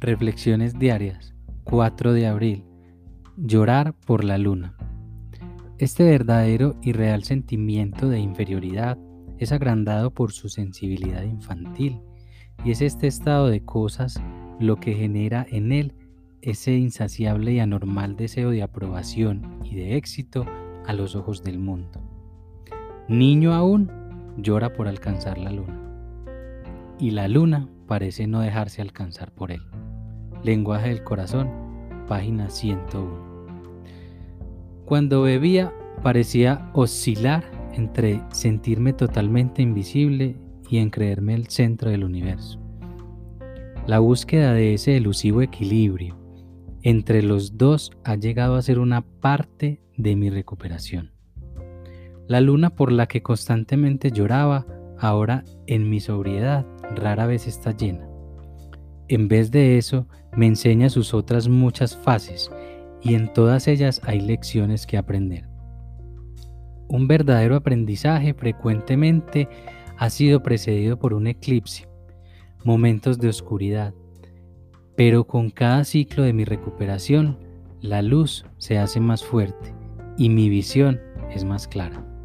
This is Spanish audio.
Reflexiones diarias, 4 de abril. Llorar por la luna. Este verdadero y real sentimiento de inferioridad es agrandado por su sensibilidad infantil y es este estado de cosas lo que genera en él ese insaciable y anormal deseo de aprobación y de éxito a los ojos del mundo. Niño aún llora por alcanzar la luna y la luna parece no dejarse alcanzar por él. Lenguaje del Corazón, página 101. Cuando bebía parecía oscilar entre sentirme totalmente invisible y en creerme el centro del universo. La búsqueda de ese elusivo equilibrio entre los dos ha llegado a ser una parte de mi recuperación. La luna por la que constantemente lloraba, ahora en mi sobriedad, rara vez está llena. En vez de eso, me enseña sus otras muchas fases y en todas ellas hay lecciones que aprender. Un verdadero aprendizaje frecuentemente ha sido precedido por un eclipse, momentos de oscuridad, pero con cada ciclo de mi recuperación, la luz se hace más fuerte y mi visión es más clara.